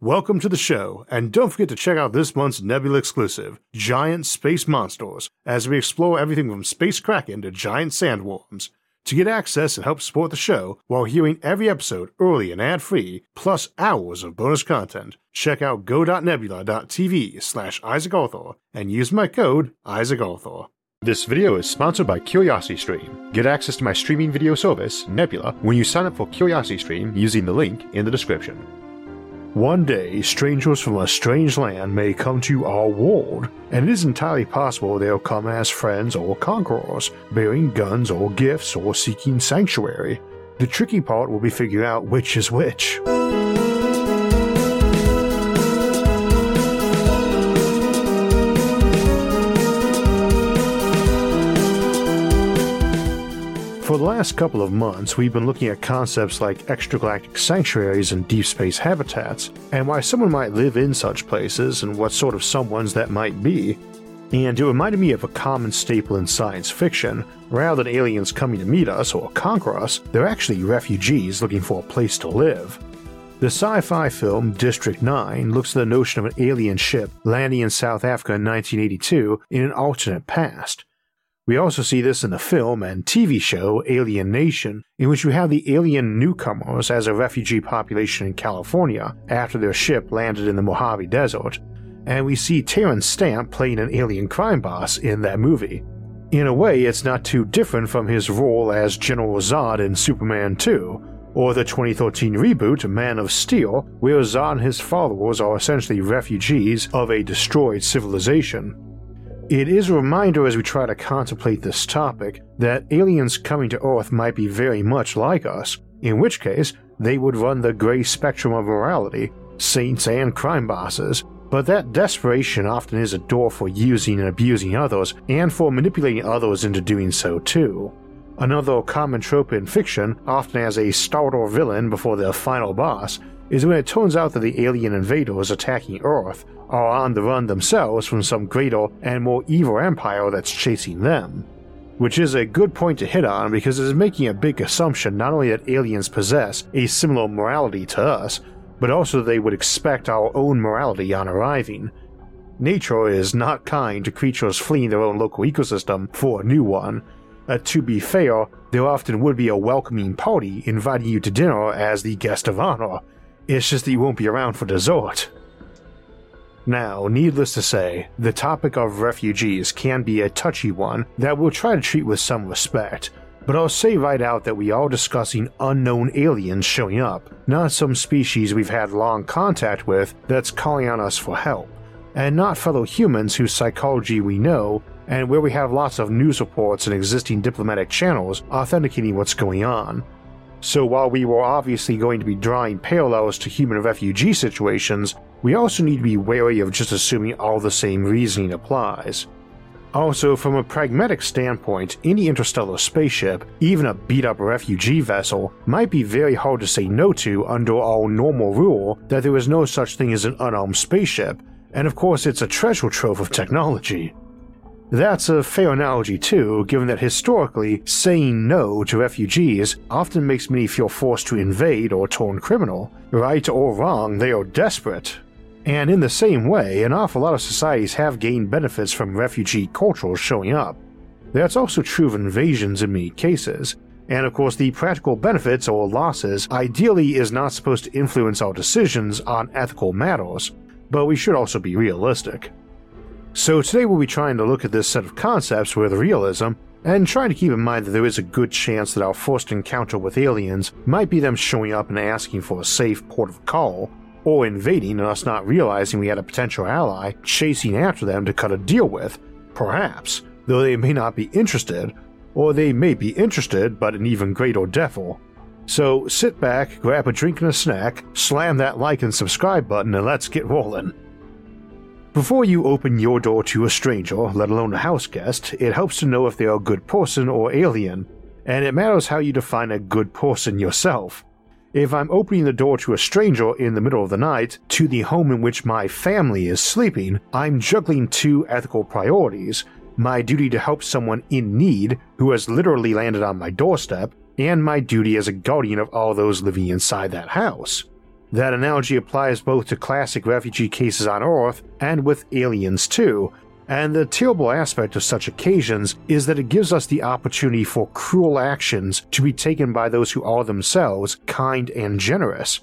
Welcome to the show, and don't forget to check out this month's Nebula exclusive, Giant Space Monsters, as we explore everything from space kraken to giant sandworms. To get access and help support the show while hearing every episode early and ad-free, plus hours of bonus content, check out go.nebula.tv slash Isaac Arthur and use my code Isaac Arthur. This video is sponsored by CuriosityStream. Get access to my streaming video service, Nebula, when you sign up for CuriosityStream using the link in the description. One day, strangers from a strange land may come to our world, and it is entirely possible they'll come as friends or conquerors, bearing guns or gifts or seeking sanctuary. The tricky part will be figuring out which is which. For the last couple of months, we've been looking at concepts like extragalactic sanctuaries and deep space habitats, and why someone might live in such places and what sort of someones that might be. And it reminded me of a common staple in science fiction. Rather than aliens coming to meet us or conquer us, they're actually refugees looking for a place to live. The sci fi film District 9 looks at the notion of an alien ship landing in South Africa in 1982 in an alternate past. We also see this in the film and TV show Alien Nation, in which we have the alien newcomers as a refugee population in California after their ship landed in the Mojave Desert, and we see Terence Stamp playing an alien crime boss in that movie. In a way, it's not too different from his role as General Zod in Superman 2, or the 2013 reboot Man of Steel, where Zod and his followers are essentially refugees of a destroyed civilization. It is a reminder as we try to contemplate this topic that aliens coming to Earth might be very much like us, in which case they would run the grey spectrum of morality, saints and crime bosses, but that desperation often is a door for using and abusing others and for manipulating others into doing so too. Another common trope in fiction, often as a starter villain before their final boss, is when it turns out that the alien invader is attacking Earth are on the run themselves from some greater and more evil empire that's chasing them. Which is a good point to hit on because it is making a big assumption not only that aliens possess a similar morality to us, but also they would expect our own morality on arriving. Nature is not kind to creatures fleeing their own local ecosystem for a new one. Uh, to be fair, there often would be a welcoming party inviting you to dinner as the guest of honor. It's just that you won't be around for dessert. Now, needless to say, the topic of refugees can be a touchy one that we'll try to treat with some respect, but I'll say right out that we are discussing unknown aliens showing up, not some species we've had long contact with that's calling on us for help, and not fellow humans whose psychology we know and where we have lots of news reports and existing diplomatic channels authenticating what's going on. So while we were obviously going to be drawing parallels to human refugee situations, we also need to be wary of just assuming all the same reasoning applies. Also, from a pragmatic standpoint, any interstellar spaceship, even a beat up refugee vessel, might be very hard to say no to under our normal rule that there is no such thing as an unarmed spaceship, and of course, it's a treasure trove of technology. That's a fair analogy too, given that historically, saying no to refugees often makes many feel forced to invade or turn criminal. Right or wrong, they are desperate. And in the same way, an awful lot of societies have gained benefits from refugee cultures showing up. That's also true of invasions in many cases, and of course, the practical benefits or losses ideally is not supposed to influence our decisions on ethical matters, but we should also be realistic. So today we'll be trying to look at this set of concepts with realism and trying to keep in mind that there is a good chance that our first encounter with aliens might be them showing up and asking for a safe port of call, or invading and us not realizing we had a potential ally chasing after them to cut a deal with, perhaps, though they may not be interested, or they may be interested but an even greater devil. So sit back, grab a drink and a snack, slam that like and subscribe button, and let's get rolling. Before you open your door to a stranger, let alone a house guest, it helps to know if they are a good person or alien, and it matters how you define a good person yourself. If I'm opening the door to a stranger in the middle of the night to the home in which my family is sleeping, I'm juggling two ethical priorities my duty to help someone in need who has literally landed on my doorstep, and my duty as a guardian of all those living inside that house. That analogy applies both to classic refugee cases on Earth and with aliens too, and the terrible aspect of such occasions is that it gives us the opportunity for cruel actions to be taken by those who are themselves kind and generous.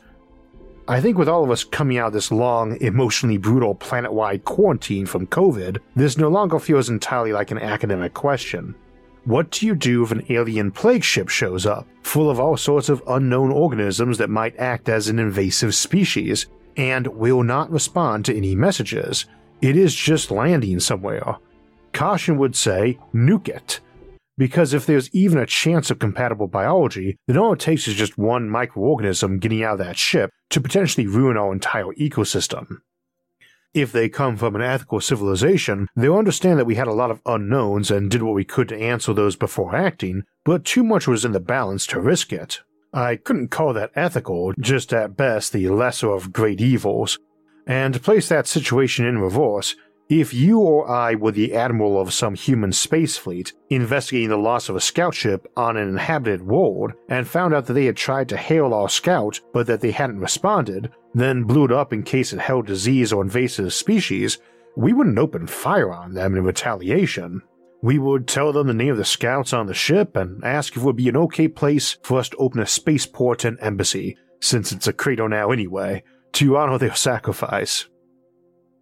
I think with all of us coming out of this long, emotionally brutal planet wide quarantine from COVID, this no longer feels entirely like an academic question. What do you do if an alien plague ship shows up, full of all sorts of unknown organisms that might act as an invasive species, and will not respond to any messages? It is just landing somewhere. Caution would say, nuke it. Because if there's even a chance of compatible biology, then all it takes is just one microorganism getting out of that ship to potentially ruin our entire ecosystem. If they come from an ethical civilization, they'll understand that we had a lot of unknowns and did what we could to answer those before acting, but too much was in the balance to risk it. I couldn't call that ethical, just at best the lesser of great evils. And place that situation in reverse, if you or I were the admiral of some human space fleet investigating the loss of a scout ship on an inhabited world and found out that they had tried to hail our scout but that they hadn't responded, then blew it up in case it held disease or invasive species, we wouldn't open fire on them in retaliation. We would tell them the name of the scouts on the ship and ask if it would be an okay place for us to open a spaceport and embassy, since it's a crater now anyway, to honor their sacrifice.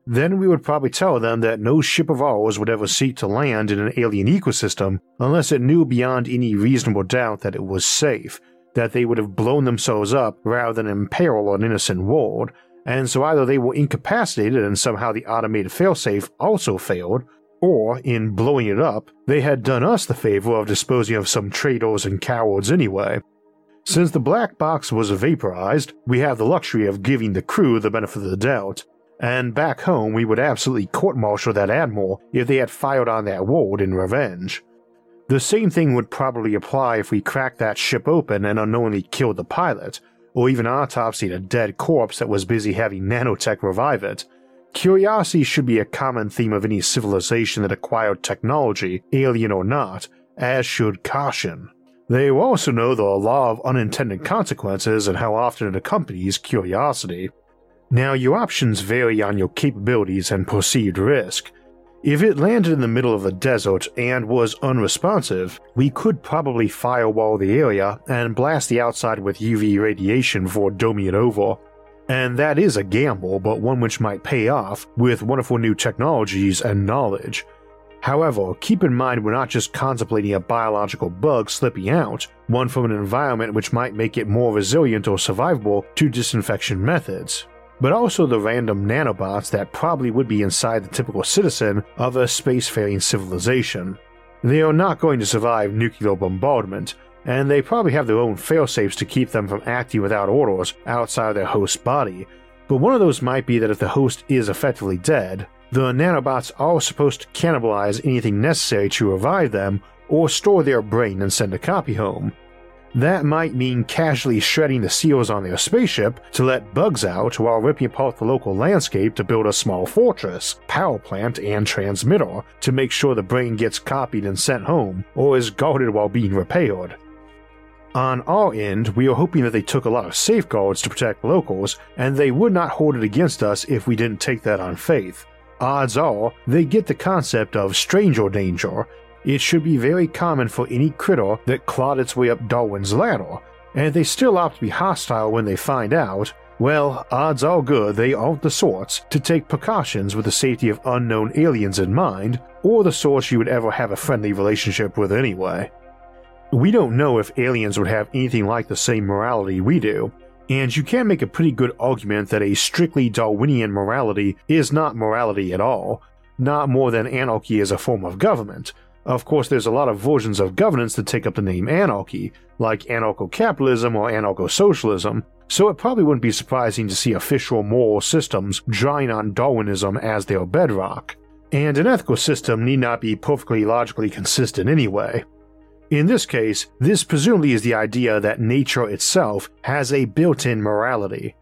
Then we would probably tell them that no ship of ours would ever seek to land in an alien ecosystem unless it knew beyond any reasonable doubt that it was safe, that they would have blown themselves up rather than imperil an innocent world, and so either they were incapacitated and somehow the automated failsafe also failed, or, in blowing it up, they had done us the favor of disposing of some traitors and cowards anyway. Since the black box was vaporized, we have the luxury of giving the crew the benefit of the doubt, and back home we would absolutely court martial that admiral if they had fired on that world in revenge. The same thing would probably apply if we cracked that ship open and unknowingly killed the pilot, or even autopsied a dead corpse that was busy having nanotech revive it. Curiosity should be a common theme of any civilization that acquired technology, alien or not, as should caution. They also know the law of unintended consequences and how often it accompanies curiosity. Now, your options vary on your capabilities and perceived risk, if it landed in the middle of the desert and was unresponsive, we could probably firewall the area and blast the outside with UV radiation for doming it over. And that is a gamble, but one which might pay off with wonderful new technologies and knowledge. However, keep in mind we're not just contemplating a biological bug slipping out, one from an environment which might make it more resilient or survivable to disinfection methods but also the random nanobots that probably would be inside the typical citizen of a spacefaring civilization. They are not going to survive nuclear bombardment, and they probably have their own failsafes to keep them from acting without orders outside their host body. But one of those might be that if the host is effectively dead, the nanobots are supposed to cannibalize anything necessary to revive them or store their brain and send a copy home. That might mean casually shredding the seals on their spaceship to let bugs out while ripping apart the local landscape to build a small fortress, power plant, and transmitter to make sure the brain gets copied and sent home, or is guarded while being repaired. On our end, we are hoping that they took a lot of safeguards to protect locals, and they would not hold it against us if we didn't take that on faith. Odds are, they get the concept of stranger danger it should be very common for any critter that clawed its way up Darwin's ladder, and if they still opt to be hostile when they find out, well, odds are good they aren't the sorts to take precautions with the safety of unknown aliens in mind, or the sorts you would ever have a friendly relationship with anyway. We don't know if aliens would have anything like the same morality we do, and you can make a pretty good argument that a strictly Darwinian morality is not morality at all, not more than anarchy is a form of government, of course, there's a lot of versions of governance that take up the name anarchy, like anarcho capitalism or anarcho socialism, so it probably wouldn't be surprising to see official moral systems drawing on Darwinism as their bedrock. And an ethical system need not be perfectly logically consistent anyway. In this case, this presumably is the idea that nature itself has a built in morality.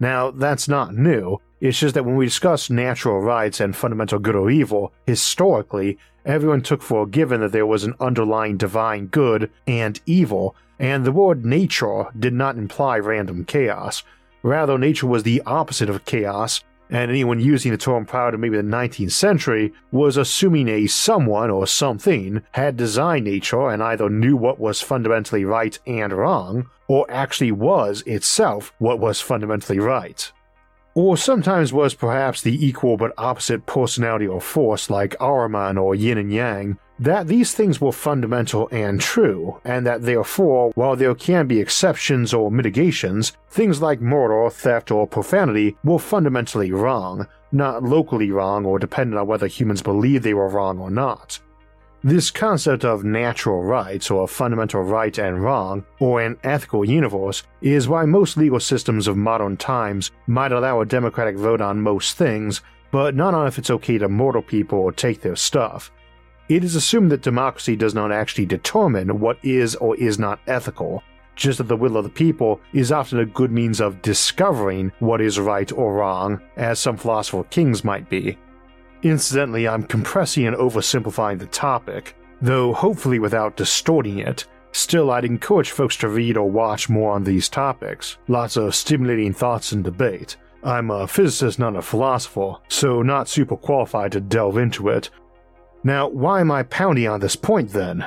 Now, that's not new, it's just that when we discuss natural rights and fundamental good or evil, historically, everyone took for given that there was an underlying divine good and evil, and the word nature did not imply random chaos. Rather, nature was the opposite of chaos, and anyone using the term prior to maybe the 19th century was assuming a someone or something had designed nature and either knew what was fundamentally right and wrong, or actually was itself what was fundamentally right. Or sometimes was perhaps the equal but opposite personality or force like Ahriman or Yin and Yang, that these things were fundamental and true, and that therefore, while there can be exceptions or mitigations, things like murder, theft, or profanity were fundamentally wrong, not locally wrong or dependent on whether humans believed they were wrong or not. This concept of natural rights, or fundamental right and wrong, or an ethical universe, is why most legal systems of modern times might allow a democratic vote on most things, but not on if it's okay to murder people or take their stuff. It is assumed that democracy does not actually determine what is or is not ethical, just that the will of the people is often a good means of discovering what is right or wrong, as some philosopher kings might be. Incidentally, I'm compressing and oversimplifying the topic, though hopefully without distorting it. Still, I'd encourage folks to read or watch more on these topics. Lots of stimulating thoughts and debate. I'm a physicist, not a philosopher, so not super qualified to delve into it. Now, why am I pounding on this point then?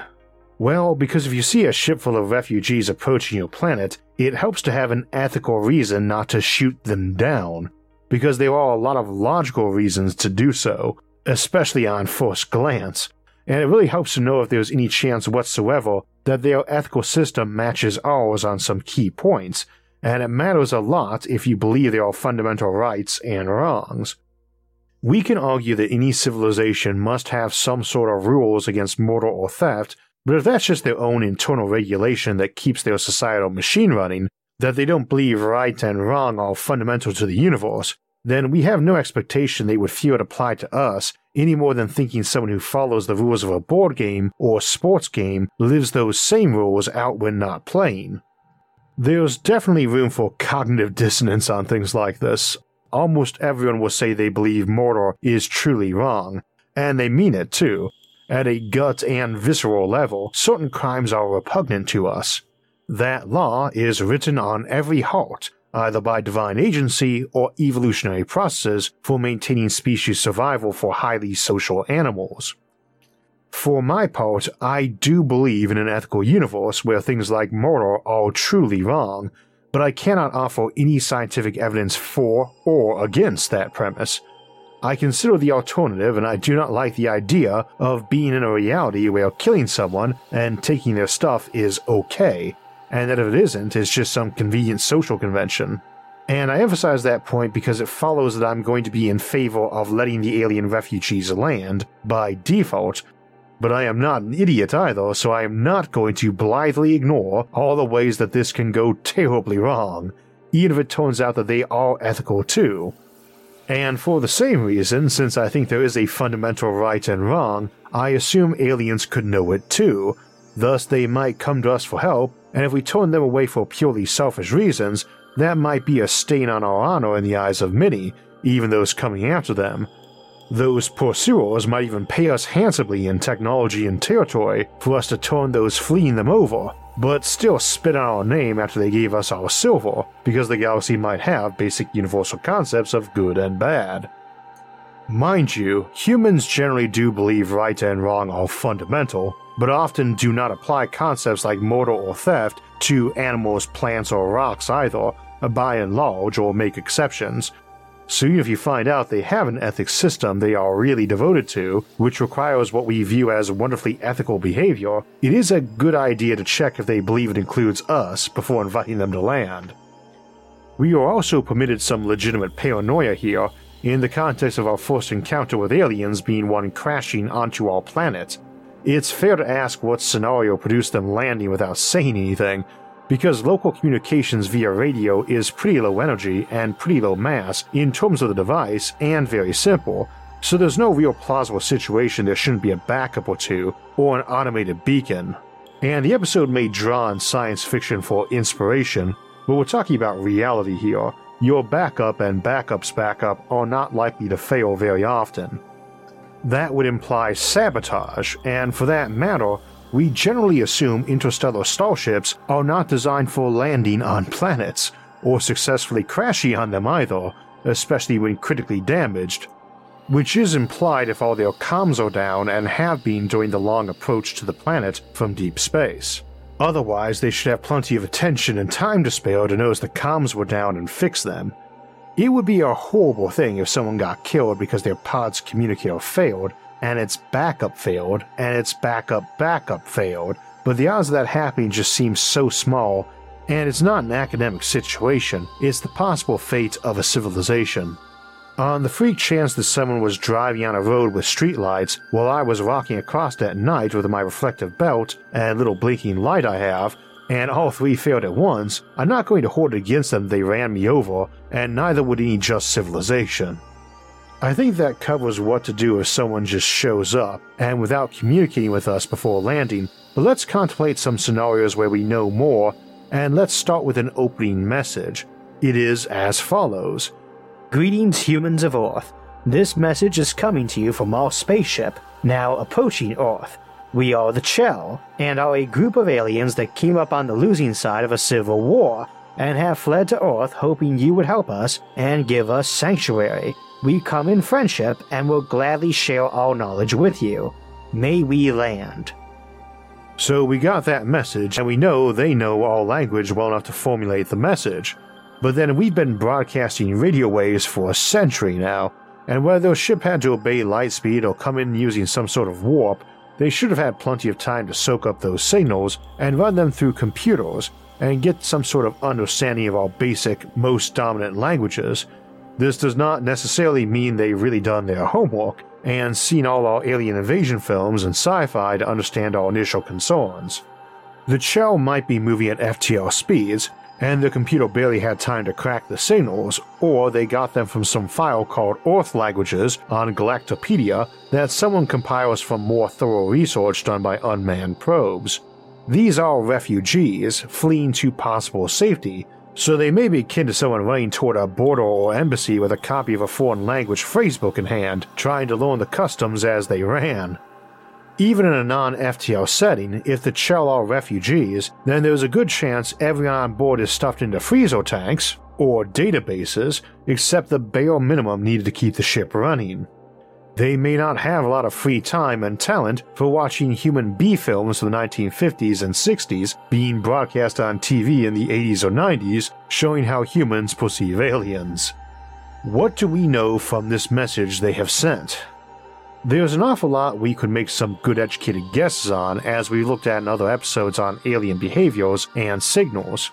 Well, because if you see a ship full of refugees approaching your planet, it helps to have an ethical reason not to shoot them down because there are a lot of logical reasons to do so, especially on first glance, and it really helps to know if there's any chance whatsoever that their ethical system matches ours on some key points, and it matters a lot if you believe there are fundamental rights and wrongs. We can argue that any civilization must have some sort of rules against murder or theft, but if that's just their own internal regulation that keeps their societal machine running, that they don't believe right and wrong are fundamental to the universe, then we have no expectation they would feel it applied to us any more than thinking someone who follows the rules of a board game or sports game lives those same rules out when not playing. There's definitely room for cognitive dissonance on things like this. Almost everyone will say they believe murder is truly wrong, and they mean it too. At a gut and visceral level, certain crimes are repugnant to us. That law is written on every heart, either by divine agency or evolutionary processes for maintaining species survival for highly social animals. For my part, I do believe in an ethical universe where things like murder are truly wrong, but I cannot offer any scientific evidence for or against that premise. I consider the alternative, and I do not like the idea of being in a reality where killing someone and taking their stuff is okay, and that if it isn't, it's just some convenient social convention. And I emphasize that point because it follows that I'm going to be in favor of letting the alien refugees land by default, but I am not an idiot either, so I am not going to blithely ignore all the ways that this can go terribly wrong, even if it turns out that they are ethical too. And for the same reason, since I think there is a fundamental right and wrong, I assume aliens could know it too, thus, they might come to us for help and if we turn them away for purely selfish reasons, that might be a stain on our honor in the eyes of many, even those coming after them. Those pursuers might even pay us handsomely in technology and territory for us to turn those fleeing them over, but still spit on our name after they gave us our silver, because the galaxy might have basic universal concepts of good and bad. Mind you, humans generally do believe right and wrong are fundamental, but often do not apply concepts like murder or theft to animals, plants, or rocks either, by and large, or make exceptions. So even if you find out they have an ethics system they are really devoted to, which requires what we view as wonderfully ethical behavior, it is a good idea to check if they believe it includes us before inviting them to land. We are also permitted some legitimate paranoia here, in the context of our first encounter with aliens being one crashing onto our planet, it's fair to ask what scenario produced them landing without saying anything, because local communications via radio is pretty low energy and pretty low mass in terms of the device and very simple, so there's no real plausible situation there shouldn't be a backup or two or an automated beacon. And the episode may draw on science fiction for inspiration, but we're talking about reality here. Your backup and backup's backup are not likely to fail very often that would imply sabotage, and for that matter, we generally assume interstellar starships are not designed for landing on planets, or successfully crashing on them either, especially when critically damaged, which is implied if all their comms are down and have been during the long approach to the planet from deep space. Otherwise, they should have plenty of attention and time to spare to notice the comms were down and fix them. It would be a horrible thing if someone got killed because their pod's communicator failed, and its backup failed, and its backup backup failed, but the odds of that happening just seem so small, and it's not an academic situation, it's the possible fate of a civilization. On the freak chance that someone was driving on a road with streetlights while I was walking across at night with my reflective belt and little blinking light I have, and all three failed at once, I'm not going to hold it against them they ran me over, and neither would any just civilization. I think that covers what to do if someone just shows up and without communicating with us before landing, but let's contemplate some scenarios where we know more, and let's start with an opening message. It is as follows Greetings, humans of Earth. This message is coming to you from our spaceship, now approaching Earth. We are the Chell, and are a group of aliens that came up on the losing side of a civil war, and have fled to Earth hoping you would help us and give us sanctuary. We come in friendship and will gladly share our knowledge with you. May we land. So we got that message, and we know they know our language well enough to formulate the message. But then we've been broadcasting radio waves for a century now, and whether their ship had to obey lightspeed or come in using some sort of warp, they should have had plenty of time to soak up those signals and run them through computers and get some sort of understanding of our basic, most dominant languages. This does not necessarily mean they've really done their homework and seen all our alien invasion films and sci fi to understand our initial concerns. The Chell might be moving at FTL speeds, and the computer barely had time to crack the signals, or they got them from some file called Earth Languages on Galactopedia that someone compiles from more thorough research done by unmanned probes. These are refugees fleeing to possible safety, so they may be akin to someone running toward a border or embassy with a copy of a foreign language phrasebook in hand, trying to learn the customs as they ran. Even in a non FTL setting, if the Chell are refugees, then there's a good chance everyone on board is stuffed into freezer tanks, or databases, except the bare minimum needed to keep the ship running. They may not have a lot of free time and talent for watching human B films from the 1950s and 60s being broadcast on TV in the 80s or 90s showing how humans perceive aliens. What do we know from this message they have sent? There's an awful lot we could make some good educated guesses on as we looked at in other episodes on alien behaviors and signals.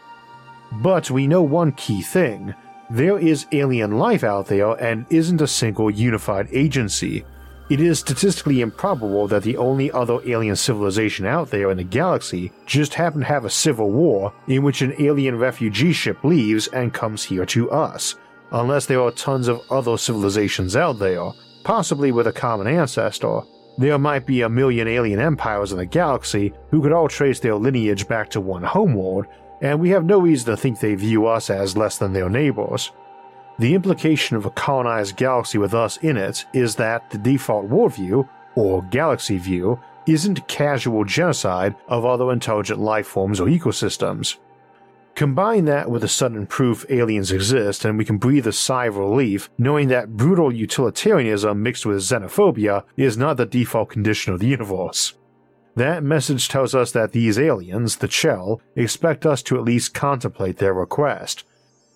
But we know one key thing there is alien life out there and isn't a single unified agency. It is statistically improbable that the only other alien civilization out there in the galaxy just happened to have a civil war in which an alien refugee ship leaves and comes here to us, unless there are tons of other civilizations out there, possibly with a common ancestor. There might be a million alien empires in the galaxy who could all trace their lineage back to one homeworld, and we have no reason to think they view us as less than their neighbors. The implication of a colonized galaxy with us in it is that the default worldview, or galaxy view, isn't casual genocide of other intelligent life forms or ecosystems. Combine that with the sudden proof aliens exist, and we can breathe a sigh of relief knowing that brutal utilitarianism mixed with xenophobia is not the default condition of the universe. That message tells us that these aliens, the Chell, expect us to at least contemplate their request.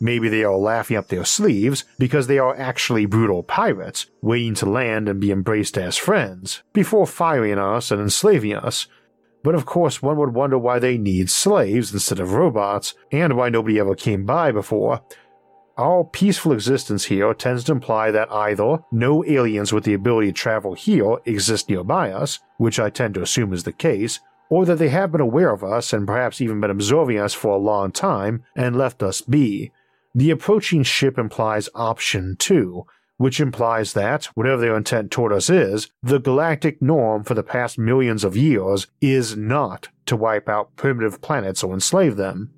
Maybe they are laughing up their sleeves because they are actually brutal pirates, waiting to land and be embraced as friends, before firing us and enslaving us, but of course, one would wonder why they need slaves instead of robots, and why nobody ever came by before. Our peaceful existence here tends to imply that either no aliens with the ability to travel here exist nearby us, which I tend to assume is the case, or that they have been aware of us and perhaps even been observing us for a long time and left us be. The approaching ship implies option 2, which implies that, whatever their intent toward us is, the galactic norm for the past millions of years is not to wipe out primitive planets or enslave them.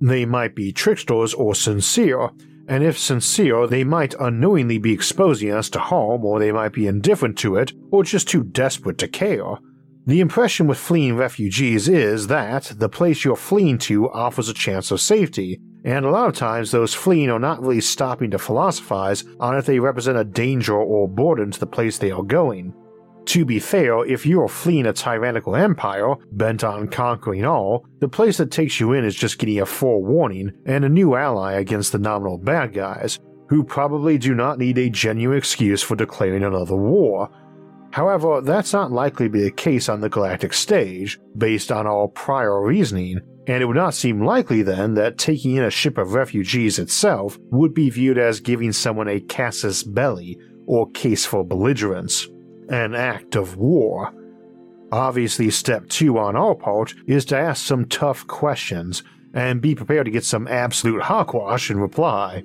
They might be tricksters or sincere, and if sincere, they might unknowingly be exposing us to harm, or they might be indifferent to it, or just too desperate to care. The impression with fleeing refugees is that the place you're fleeing to offers a chance of safety, and a lot of times those fleeing are not really stopping to philosophize on if they represent a danger or burden to the place they are going. To be fair, if you are fleeing a tyrannical empire bent on conquering all, the place that takes you in is just getting a forewarning and a new ally against the nominal bad guys, who probably do not need a genuine excuse for declaring another war. However, that's not likely to be the case on the galactic stage, based on our prior reasoning, and it would not seem likely then that taking in a ship of refugees itself would be viewed as giving someone a casus belli, or case for belligerence, an act of war. Obviously, step two on our part is to ask some tough questions and be prepared to get some absolute hogwash in reply.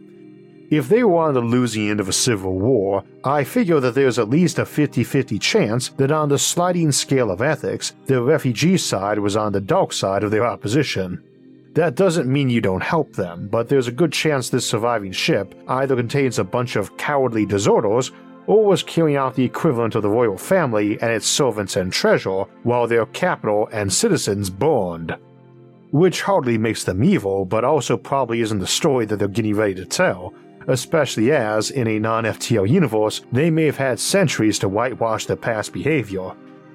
If they were on the losing end of a civil war, I figure that there's at least a 50 50 chance that on the sliding scale of ethics, the refugee side was on the dark side of their opposition. That doesn't mean you don't help them, but there's a good chance this surviving ship either contains a bunch of cowardly deserters or was carrying out the equivalent of the royal family and its servants and treasure while their capital and citizens burned. Which hardly makes them evil, but also probably isn't the story that they're getting ready to tell, especially as, in a non FTL universe, they may have had centuries to whitewash their past behavior.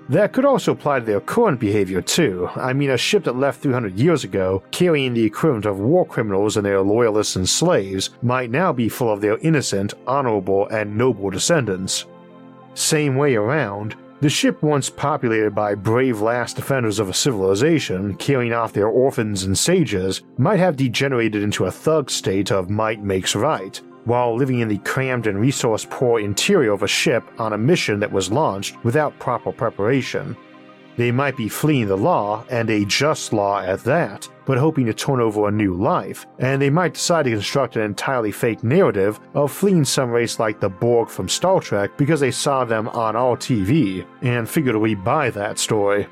That could also apply to their current behavior too. I mean, a ship that left 300 years ago, carrying the equivalent of war criminals and their loyalists and slaves, might now be full of their innocent, honorable, and noble descendants. Same way around, the ship once populated by brave last defenders of a civilization carrying off their orphans and sages might have degenerated into a thug state of might makes right, while living in the crammed and resource poor interior of a ship on a mission that was launched without proper preparation. They might be fleeing the law, and a just law at that, but hoping to turn over a new life, and they might decide to construct an entirely fake narrative of fleeing some race like the Borg from Star Trek because they saw them on our TV, and figured we'd buy that story.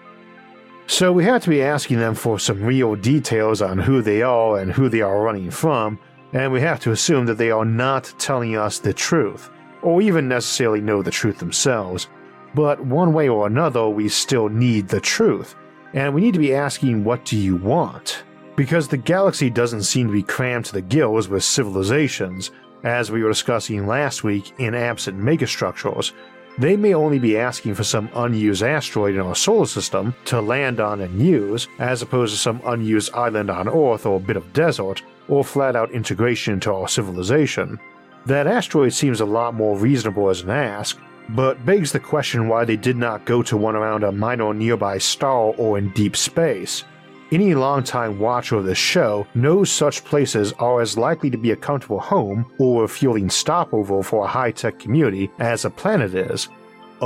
So we have to be asking them for some real details on who they are and who they are running from, and we have to assume that they are not telling us the truth, or even necessarily know the truth themselves, but one way or another, we still need the truth, and we need to be asking, what do you want? Because the galaxy doesn't seem to be crammed to the gills with civilizations, as we were discussing last week in absent megastructures. They may only be asking for some unused asteroid in our solar system to land on and use, as opposed to some unused island on Earth or a bit of desert, or flat out integration into our civilization. That asteroid seems a lot more reasonable as an ask, but begs the question why they did not go to one around a minor nearby star or in deep space. Any longtime watcher of the show knows such places are as likely to be a comfortable home or a refueling stopover for a high tech community as a planet is,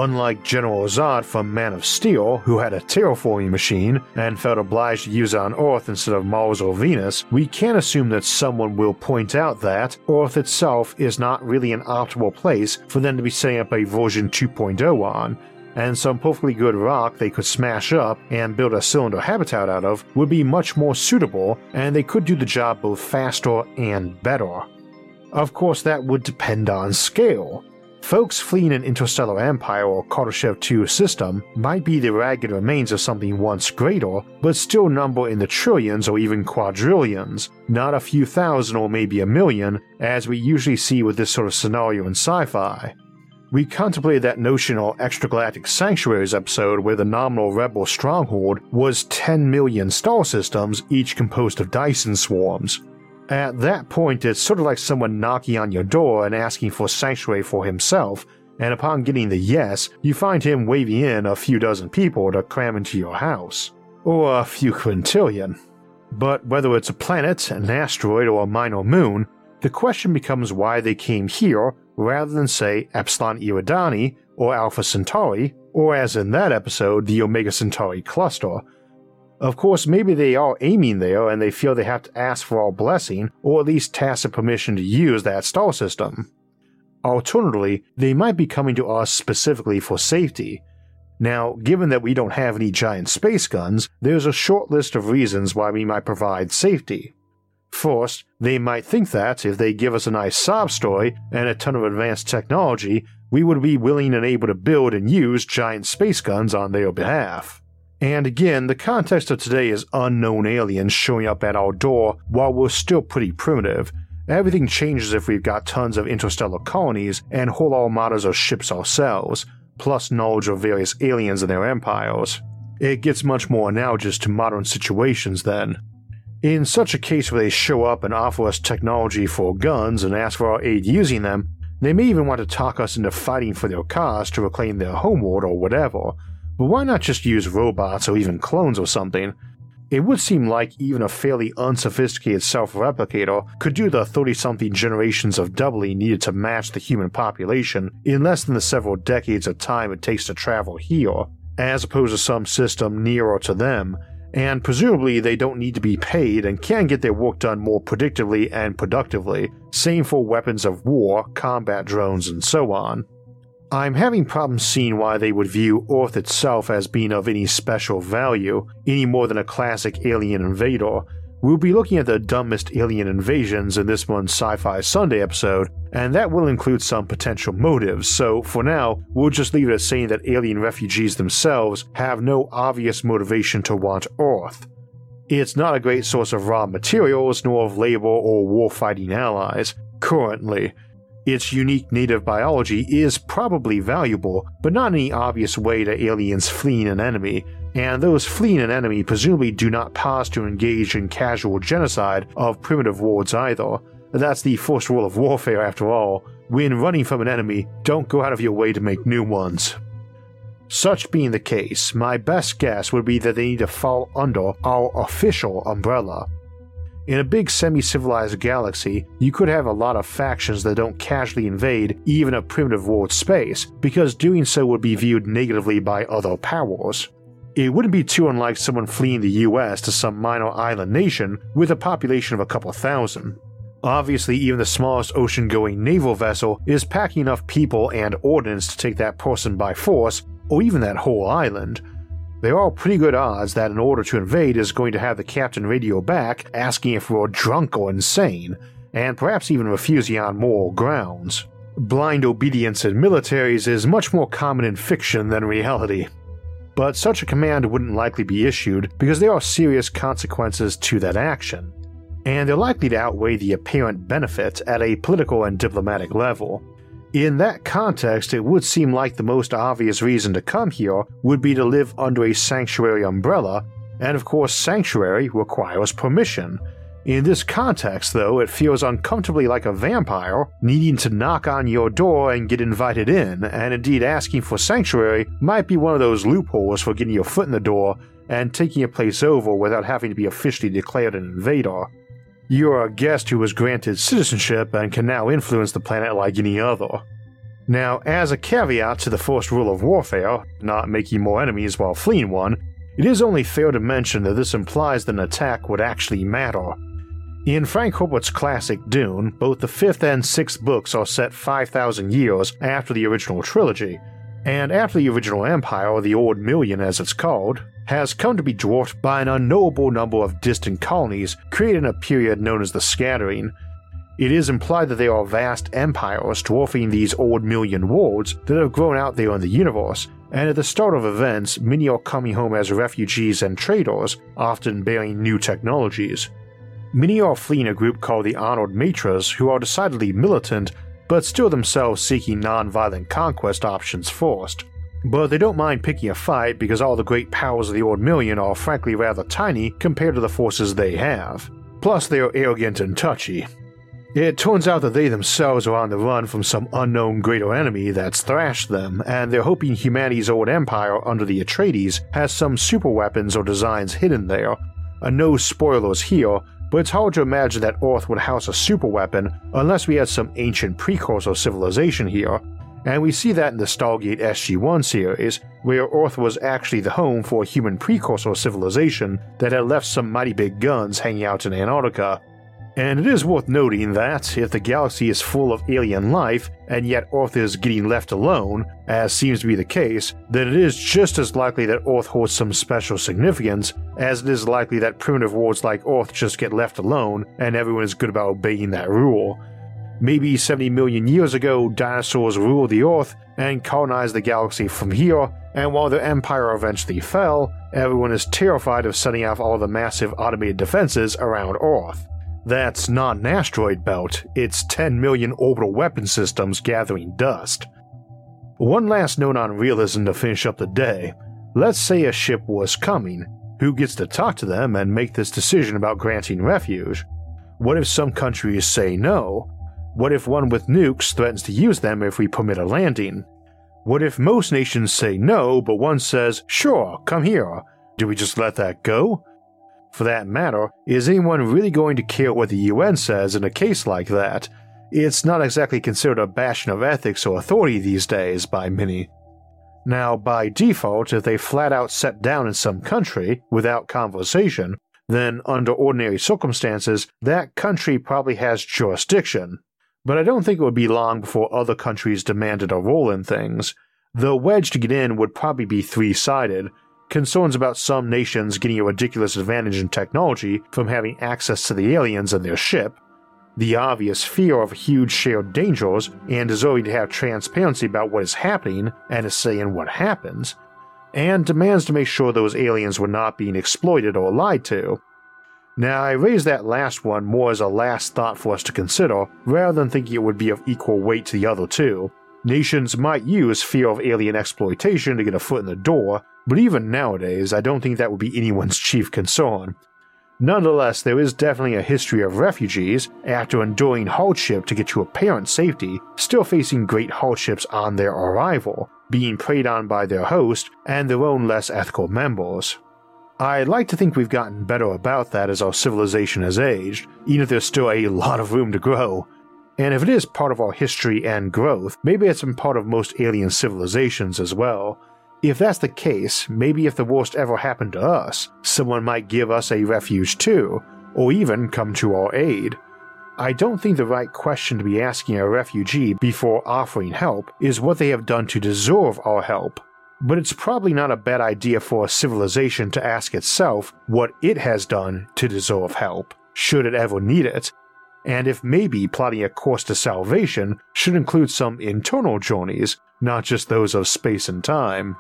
Unlike General Zod from Man of Steel, who had a terraforming machine and felt obliged to use it on Earth instead of Mars or Venus, we can assume that someone will point out that Earth itself is not really an optimal place for them to be setting up a version 2.0 on, and some perfectly good rock they could smash up and build a cylinder habitat out of would be much more suitable, and they could do the job both faster and better. Of course, that would depend on scale. Folks fleeing an interstellar empire or Kardashev 2 system might be the ragged remains of something once greater, but still number in the trillions or even quadrillions, not a few thousand or maybe a million, as we usually see with this sort of scenario in sci fi. We contemplated that notion on Extragalactic Sanctuaries episode where the nominal rebel stronghold was 10 million star systems, each composed of Dyson swarms. At that point, it's sort of like someone knocking on your door and asking for sanctuary for himself, and upon getting the yes, you find him waving in a few dozen people to cram into your house. Or a few quintillion. But whether it's a planet, an asteroid, or a minor moon, the question becomes why they came here rather than, say, Epsilon Eridani or Alpha Centauri, or as in that episode, the Omega Centauri cluster, of course, maybe they are aiming there and they feel they have to ask for our blessing or at least tacit permission to use that star system. Alternatively, they might be coming to us specifically for safety. Now, given that we don't have any giant space guns, there's a short list of reasons why we might provide safety. First, they might think that if they give us a nice sob story and a ton of advanced technology, we would be willing and able to build and use giant space guns on their behalf. And again, the context of today is unknown aliens showing up at our door while we're still pretty primitive. Everything changes if we've got tons of interstellar colonies and whole armadas of ships ourselves, plus knowledge of various aliens and their empires. It gets much more analogous to modern situations then. In such a case where they show up and offer us technology for guns and ask for our aid using them, they may even want to talk us into fighting for their cause to reclaim their homeworld or whatever, but why not just use robots or even clones or something? It would seem like even a fairly unsophisticated self replicator could do the 30 something generations of doubling needed to match the human population in less than the several decades of time it takes to travel here, as opposed to some system nearer to them and presumably they don't need to be paid and can get their work done more predictably and productively, same for weapons of war, combat drones, and so on. I'm having problems seeing why they would view Earth itself as being of any special value, any more than a classic alien invader, We'll be looking at the dumbest alien invasions in this month's Sci Fi Sunday episode, and that will include some potential motives, so for now, we'll just leave it as saying that alien refugees themselves have no obvious motivation to want Earth. It's not a great source of raw materials nor of labor or war-fighting allies, currently. Its unique native biology is probably valuable, but not any obvious way to aliens fleeing an enemy, and those fleeing an enemy presumably do not pause to engage in casual genocide of primitive wards either. That's the first rule of warfare, after all. When running from an enemy, don't go out of your way to make new ones. Such being the case, my best guess would be that they need to fall under our official umbrella. In a big semi civilized galaxy, you could have a lot of factions that don't casually invade even a primitive world space, because doing so would be viewed negatively by other powers. It wouldn't be too unlike someone fleeing the US to some minor island nation with a population of a couple thousand. Obviously, even the smallest ocean going naval vessel is packing enough people and ordnance to take that person by force, or even that whole island. There are pretty good odds that an order to invade is going to have the captain radio back asking if we're drunk or insane, and perhaps even refusing on moral grounds. Blind obedience in militaries is much more common in fiction than reality but such a command wouldn't likely be issued because there are serious consequences to that action, and they're likely to outweigh the apparent benefit at a political and diplomatic level. In that context, it would seem like the most obvious reason to come here would be to live under a sanctuary umbrella, and of course, sanctuary requires permission, in this context, though, it feels uncomfortably like a vampire needing to knock on your door and get invited in, and indeed asking for sanctuary might be one of those loopholes for getting your foot in the door and taking a place over without having to be officially declared an invader. You're a guest who was granted citizenship and can now influence the planet like any other. Now, as a caveat to the first rule of warfare, not making more enemies while fleeing one, it is only fair to mention that this implies that an attack would actually matter. In Frank Herbert's classic Dune, both the fifth and sixth books are set 5,000 years after the original trilogy, and after the original Empire, the Old Million as it's called, has come to be dwarfed by an unknowable number of distant colonies created in a period known as the Scattering. It is implied that they are vast empires dwarfing these Old Million worlds that have grown out there in the universe, and at the start of events, many are coming home as refugees and traders, often bearing new technologies. Many are fleeing a group called the Honored Matres, who are decidedly militant, but still themselves seeking non-violent conquest options first. But they don't mind picking a fight because all the great powers of the Old Million are frankly rather tiny compared to the forces they have. Plus, they are arrogant and touchy. It turns out that they themselves are on the run from some unknown greater enemy that's thrashed them, and they're hoping humanity's old empire under the Atreides has some super weapons or designs hidden there. Uh, no spoilers here, but it's hard to imagine that Earth would house a super weapon unless we had some ancient precursor civilization here, and we see that in the Stargate SG-1 series, where Earth was actually the home for a human precursor civilization that had left some mighty big guns hanging out in Antarctica, and it is worth noting that if the galaxy is full of alien life, and yet Earth is getting left alone, as seems to be the case, then it is just as likely that Earth holds some special significance as it is likely that primitive worlds like Earth just get left alone and everyone is good about obeying that rule. Maybe 70 million years ago, dinosaurs ruled the Earth and colonized the galaxy from here, and while their empire eventually fell, everyone is terrified of setting off all the massive automated defenses around Earth. That's not an asteroid belt, it's 10 million orbital weapon systems gathering dust. One last note on realism to finish up the day. Let's say a ship was coming. Who gets to talk to them and make this decision about granting refuge? What if some countries say no? What if one with nukes threatens to use them if we permit a landing? What if most nations say no, but one says, sure, come here? Do we just let that go? For that matter, is anyone really going to care what the UN says in a case like that? It's not exactly considered a bastion of ethics or authority these days by many. Now, by default, if they flat out set down in some country without conversation, then under ordinary circumstances, that country probably has jurisdiction. But I don't think it would be long before other countries demanded a role in things. The wedge to get in would probably be three sided concerns about some nations getting a ridiculous advantage in technology from having access to the aliens in their ship, the obvious fear of huge shared dangers and deserving to have transparency about what is happening and a say in what happens, and demands to make sure those aliens were not being exploited or lied to. Now, I raise that last one more as a last thought for us to consider, rather than thinking it would be of equal weight to the other two. Nations might use fear of alien exploitation to get a foot in the door, but even nowadays, I don't think that would be anyone's chief concern. Nonetheless, there is definitely a history of refugees, after enduring hardship to get to apparent safety, still facing great hardships on their arrival, being preyed on by their host and their own less ethical members. I'd like to think we've gotten better about that as our civilization has aged, even if there's still a lot of room to grow. And if it is part of our history and growth, maybe it's been part of most alien civilizations as well. If that's the case, maybe if the worst ever happened to us, someone might give us a refuge too, or even come to our aid. I don't think the right question to be asking a refugee before offering help is what they have done to deserve our help, but it's probably not a bad idea for a civilization to ask itself what it has done to deserve help, should it ever need it, and if maybe plotting a course to salvation should include some internal journeys, not just those of space and time.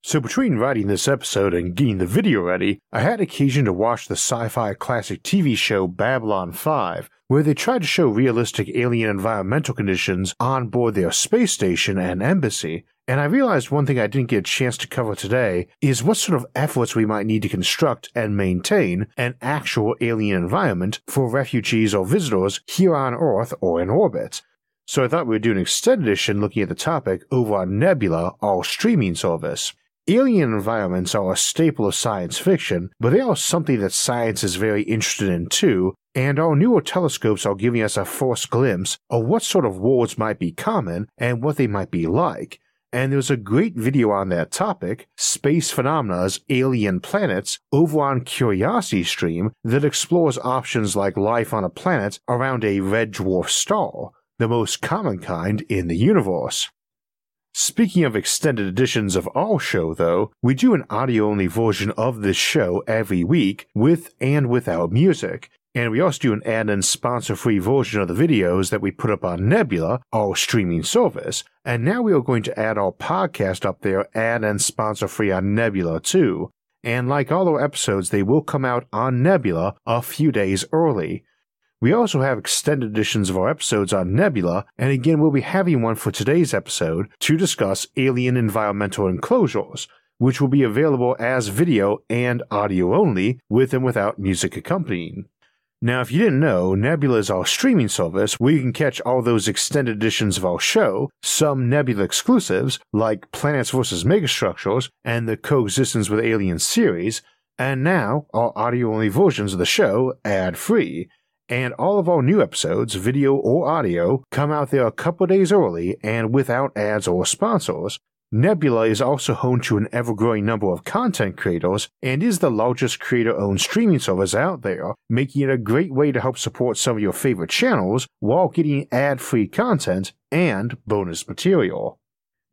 So, between writing this episode and getting the video ready, I had occasion to watch the sci fi classic TV show Babylon 5, where they tried to show realistic alien environmental conditions on board their space station and embassy. And I realized one thing I didn't get a chance to cover today is what sort of efforts we might need to construct and maintain an actual alien environment for refugees or visitors here on Earth or in orbit. So I thought we would do an extended edition looking at the topic over on Nebula, our streaming service. Alien environments are a staple of science fiction, but they are something that science is very interested in too, and our newer telescopes are giving us a first glimpse of what sort of worlds might be common and what they might be like. And there's a great video on that topic, Space Phenomena's Alien Planets, over on Curiosity Stream that explores options like life on a planet around a red dwarf star, the most common kind in the universe. Speaking of extended editions of our show, though, we do an audio only version of this show every week with and without music. And we also do an ad and sponsor free version of the videos that we put up on Nebula, our streaming service. And now we are going to add our podcast up there, ad and sponsor free on Nebula too. And like all our episodes, they will come out on Nebula a few days early. We also have extended editions of our episodes on Nebula, and again, we'll be having one for today's episode to discuss alien environmental enclosures, which will be available as video and audio only, with and without music accompanying. Now, if you didn't know, Nebula is our streaming service where you can catch all those extended editions of our show, some Nebula exclusives like Planets vs. Megastructures and the Coexistence with Aliens series, and now our audio only versions of the show ad free and all of our new episodes, video or audio, come out there a couple days early and without ads or sponsors. Nebula is also home to an ever growing number of content creators and is the largest creator owned streaming service out there, making it a great way to help support some of your favorite channels while getting ad free content and bonus material.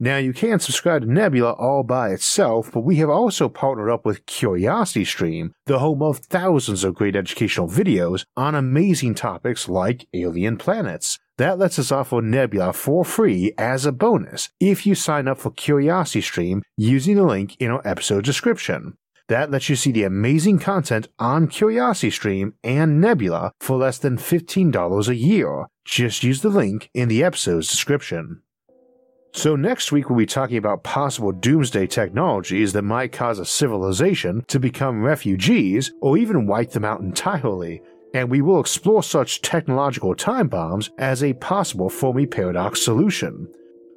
Now, you can subscribe to Nebula all by itself, but we have also partnered up with CuriosityStream, the home of thousands of great educational videos on amazing topics like alien planets. That lets us offer Nebula for free as a bonus if you sign up for CuriosityStream using the link in our episode description. That lets you see the amazing content on CuriosityStream and Nebula for less than $15 a year. Just use the link in the episode's description. So, next week we'll be talking about possible doomsday technologies that might cause a civilization to become refugees or even wipe them out entirely, and we will explore such technological time bombs as a possible Fermi paradox solution.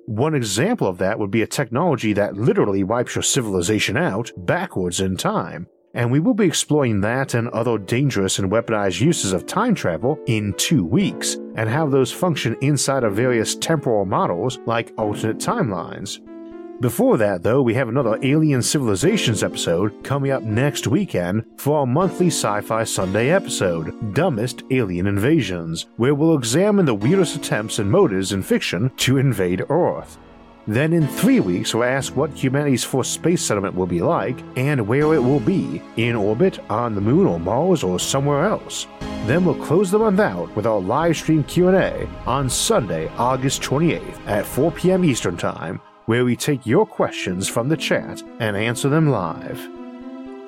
One example of that would be a technology that literally wipes your civilization out backwards in time, and we will be exploring that and other dangerous and weaponized uses of time travel in two weeks, and how those function inside of various temporal models like alternate timelines. Before that, though, we have another Alien Civilizations episode coming up next weekend for our monthly Sci Fi Sunday episode, Dumbest Alien Invasions, where we'll examine the weirdest attempts and motives in fiction to invade Earth. Then in three weeks, we'll ask what humanity's first space settlement will be like and where it will be in orbit, on the moon or Mars or somewhere else. Then we'll close the month out with our live stream Q&A on Sunday, August 28th at 4 p.m. Eastern Time, where we take your questions from the chat and answer them live.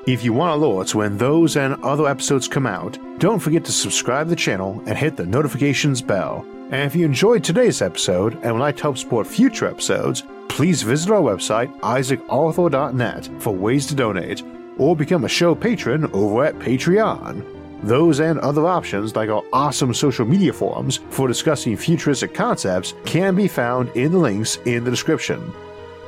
If you want alerts when those and other episodes come out, don't forget to subscribe to the channel and hit the notifications bell. And if you enjoyed today's episode and would like to help support future episodes, please visit our website, isaacarthur.net, for ways to donate, or become a show patron over at Patreon. Those and other options, like our awesome social media forums for discussing futuristic concepts, can be found in the links in the description.